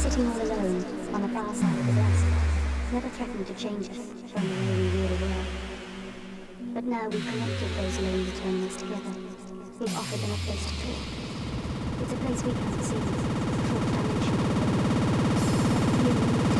sitting all alone on the far side of the desk, never threatened to change us from the way we really were. But now we've connected those lone determinants together. We've offered them a place to talk. It's a place we can't see, a fourth dimension to the world.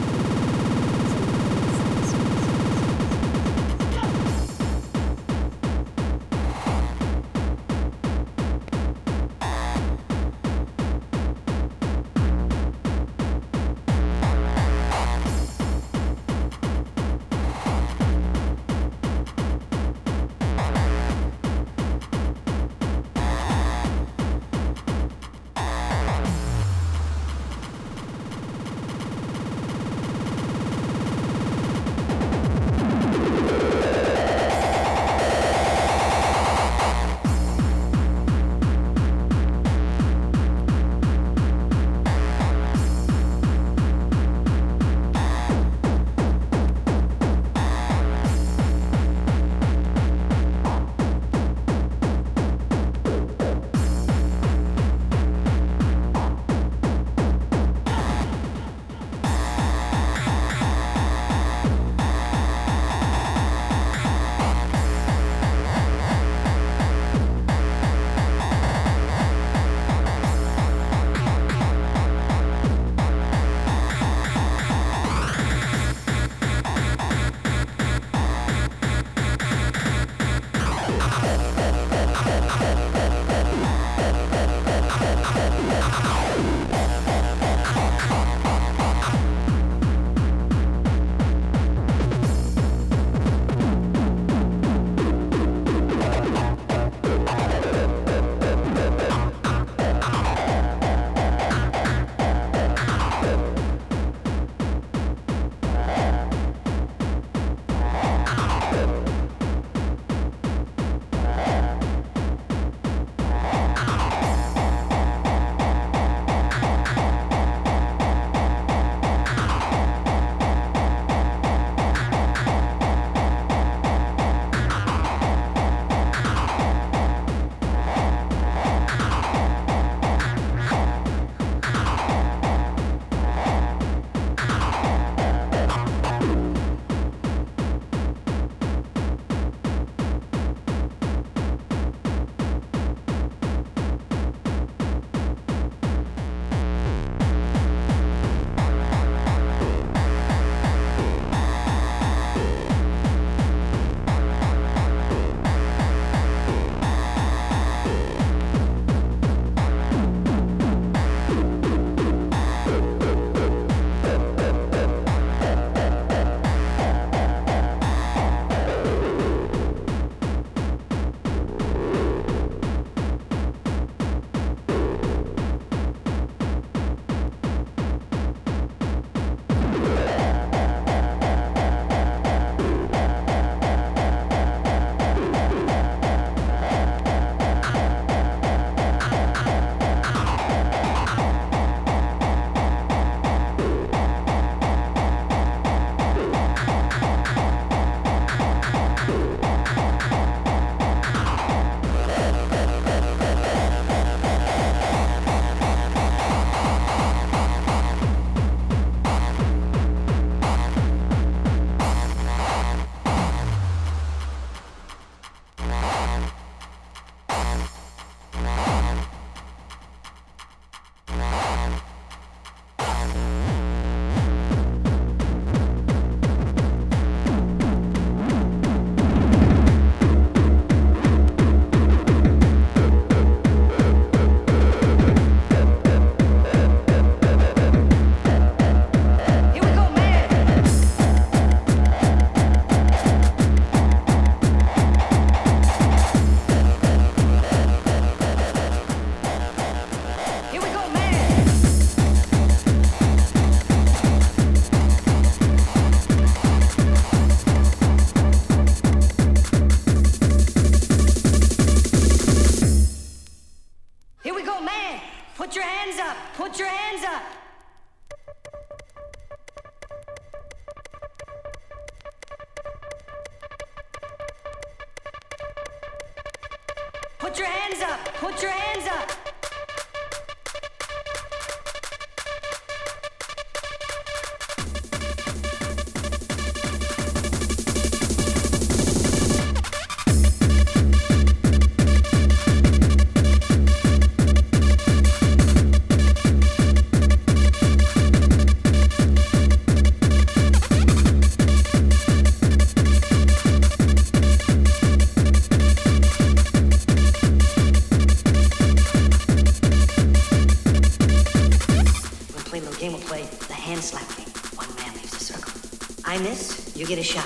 I miss, you get a shot.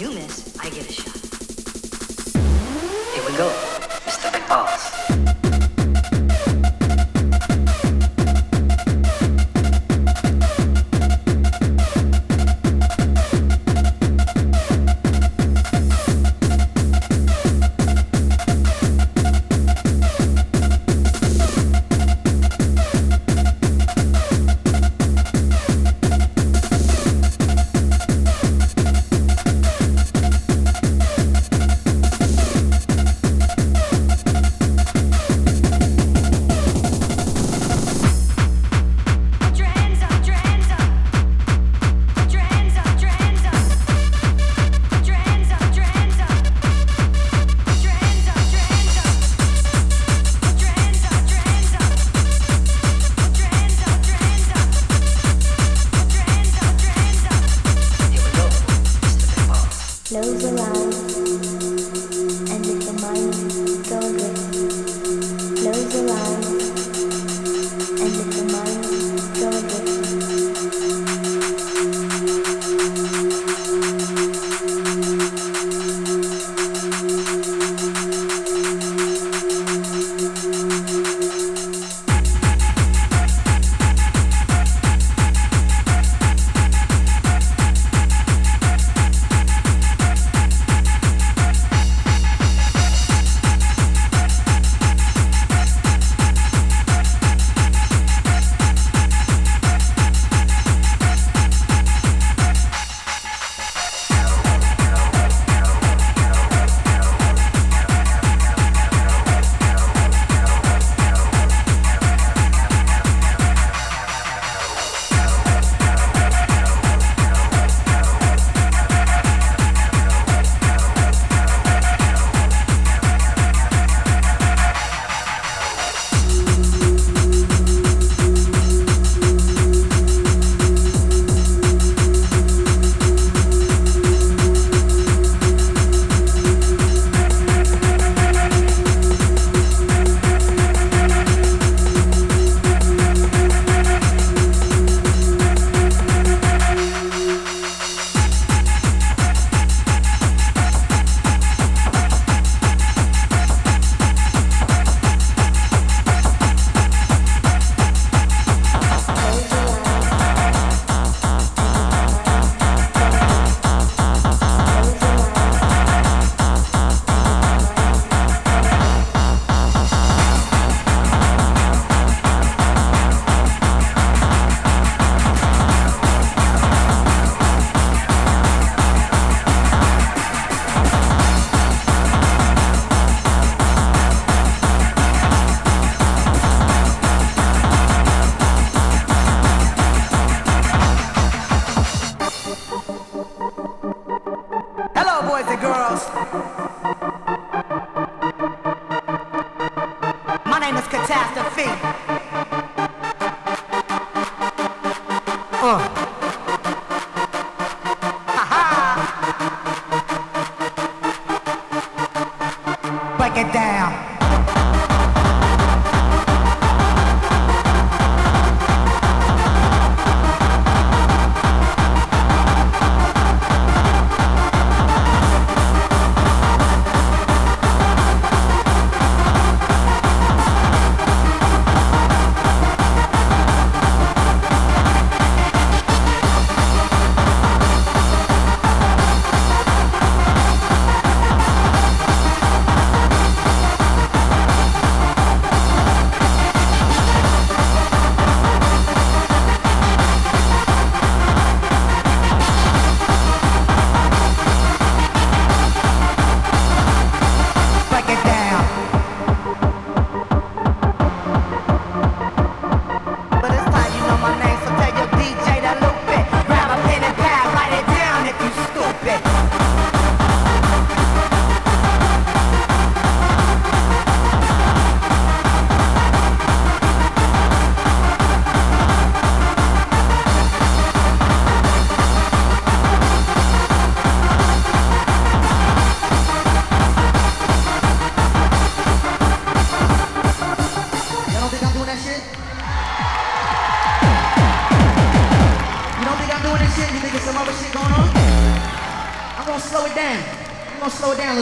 You miss, I get a shot. Here we go, Mr. Balls.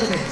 verde.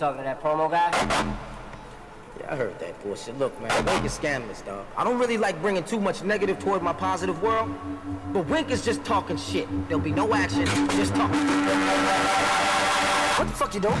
Talking to that promo guy? Yeah, I heard that bullshit. Look, man, Wink is scammers, dog. I don't really like bringing too much negative toward my positive world, but Wink is just talking shit. There'll be no action, just talk. What the fuck you doing?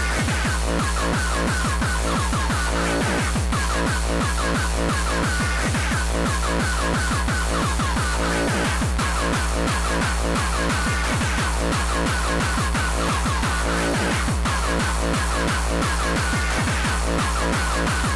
Yeah,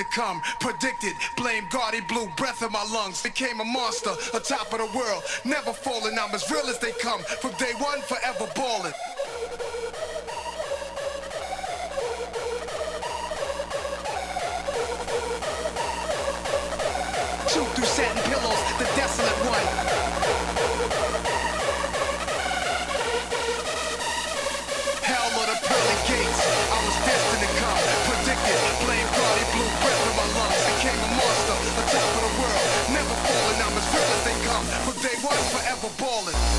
to come. Predicted, blame God, he blew breath in my lungs. Became a monster, a top of the world. Never falling, I'm as real as they come. From day one, forever balling. forever ballin'.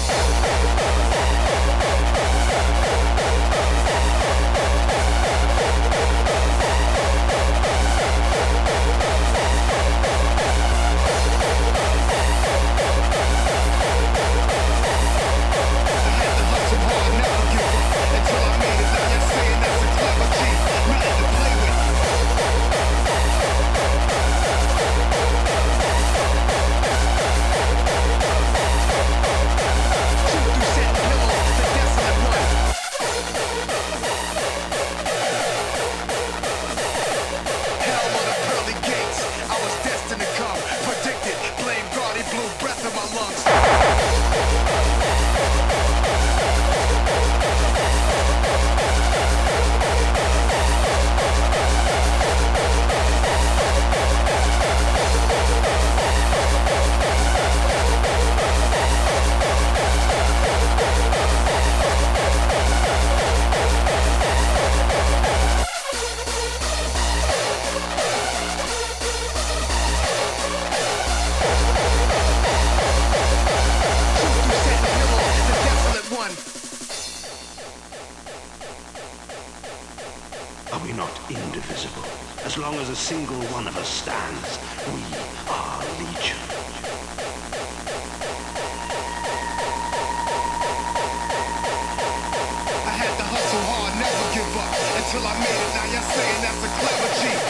indivisible. As long as a single one of us stands, we are legion. I had to hustle hard, never give up. Until I made it, now you're saying that's a clever G.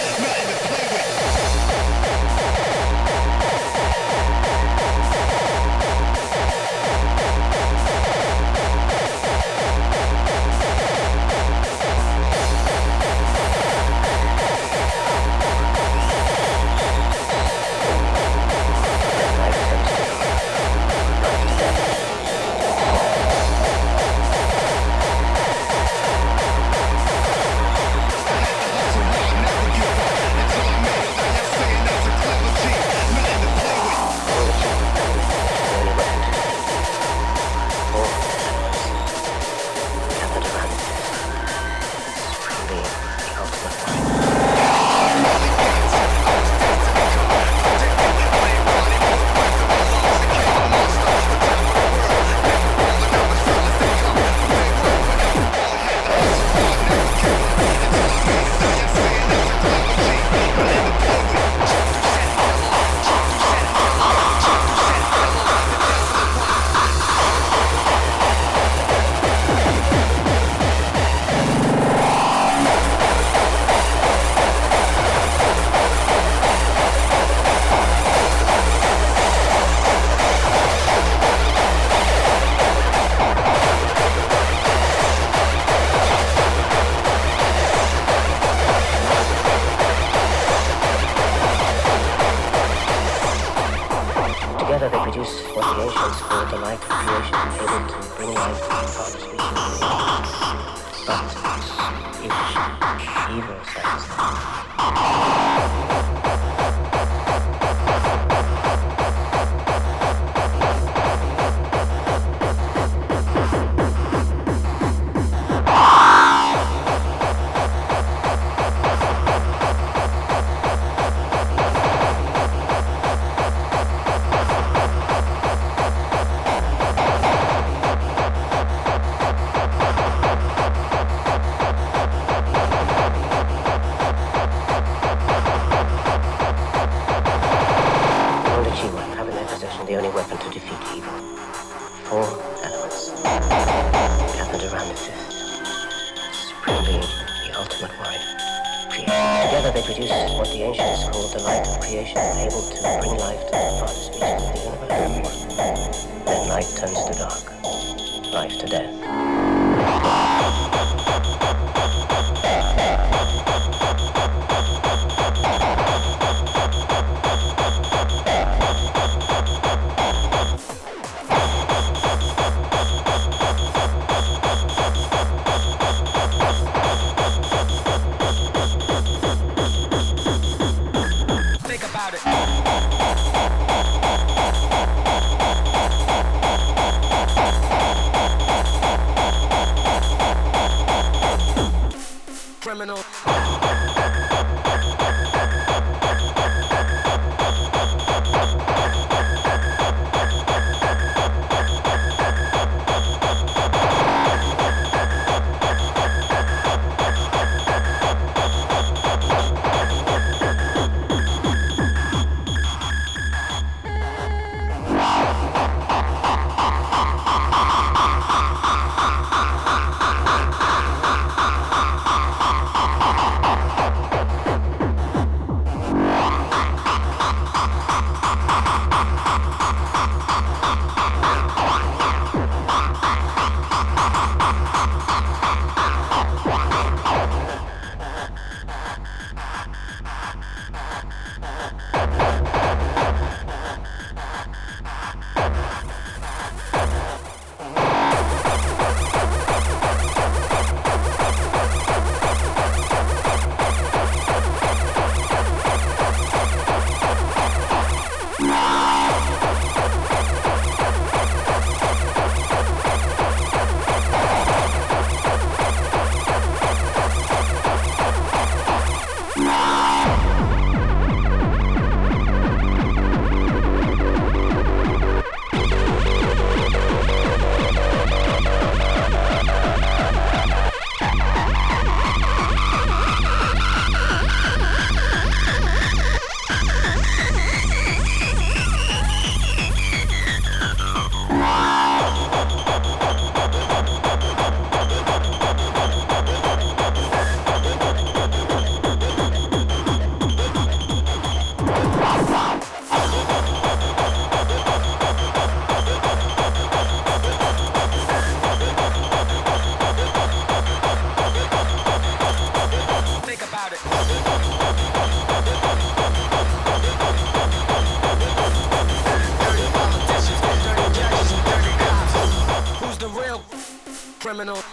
vibrations for the life creation able to bring life to the consciousness of the world. But it's evil satisfaction. Criminal.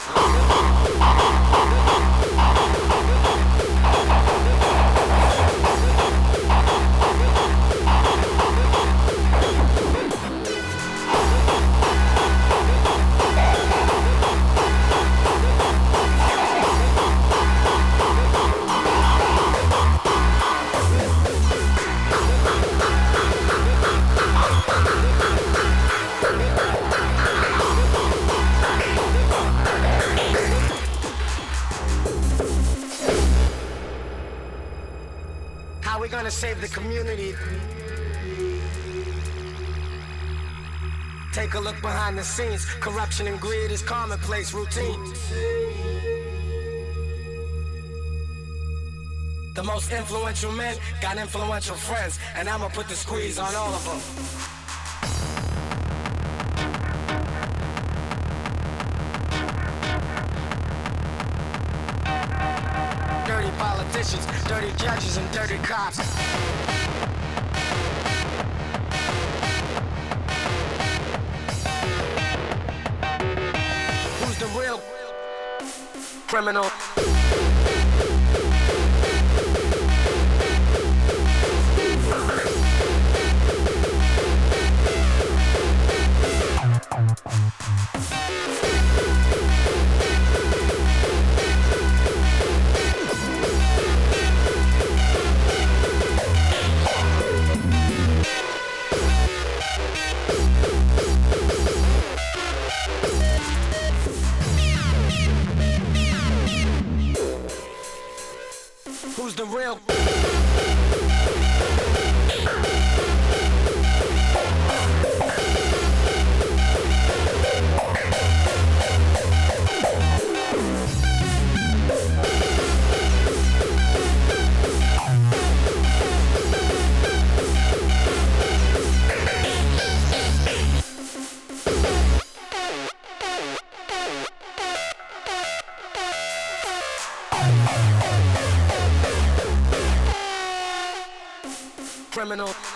Scenes. Corruption and greed is commonplace routine. The most influential men got influential friends, and I'ma put the squeeze on all of them. Dirty politicians, dirty judges, and dirty cops. Criminal? Criminal.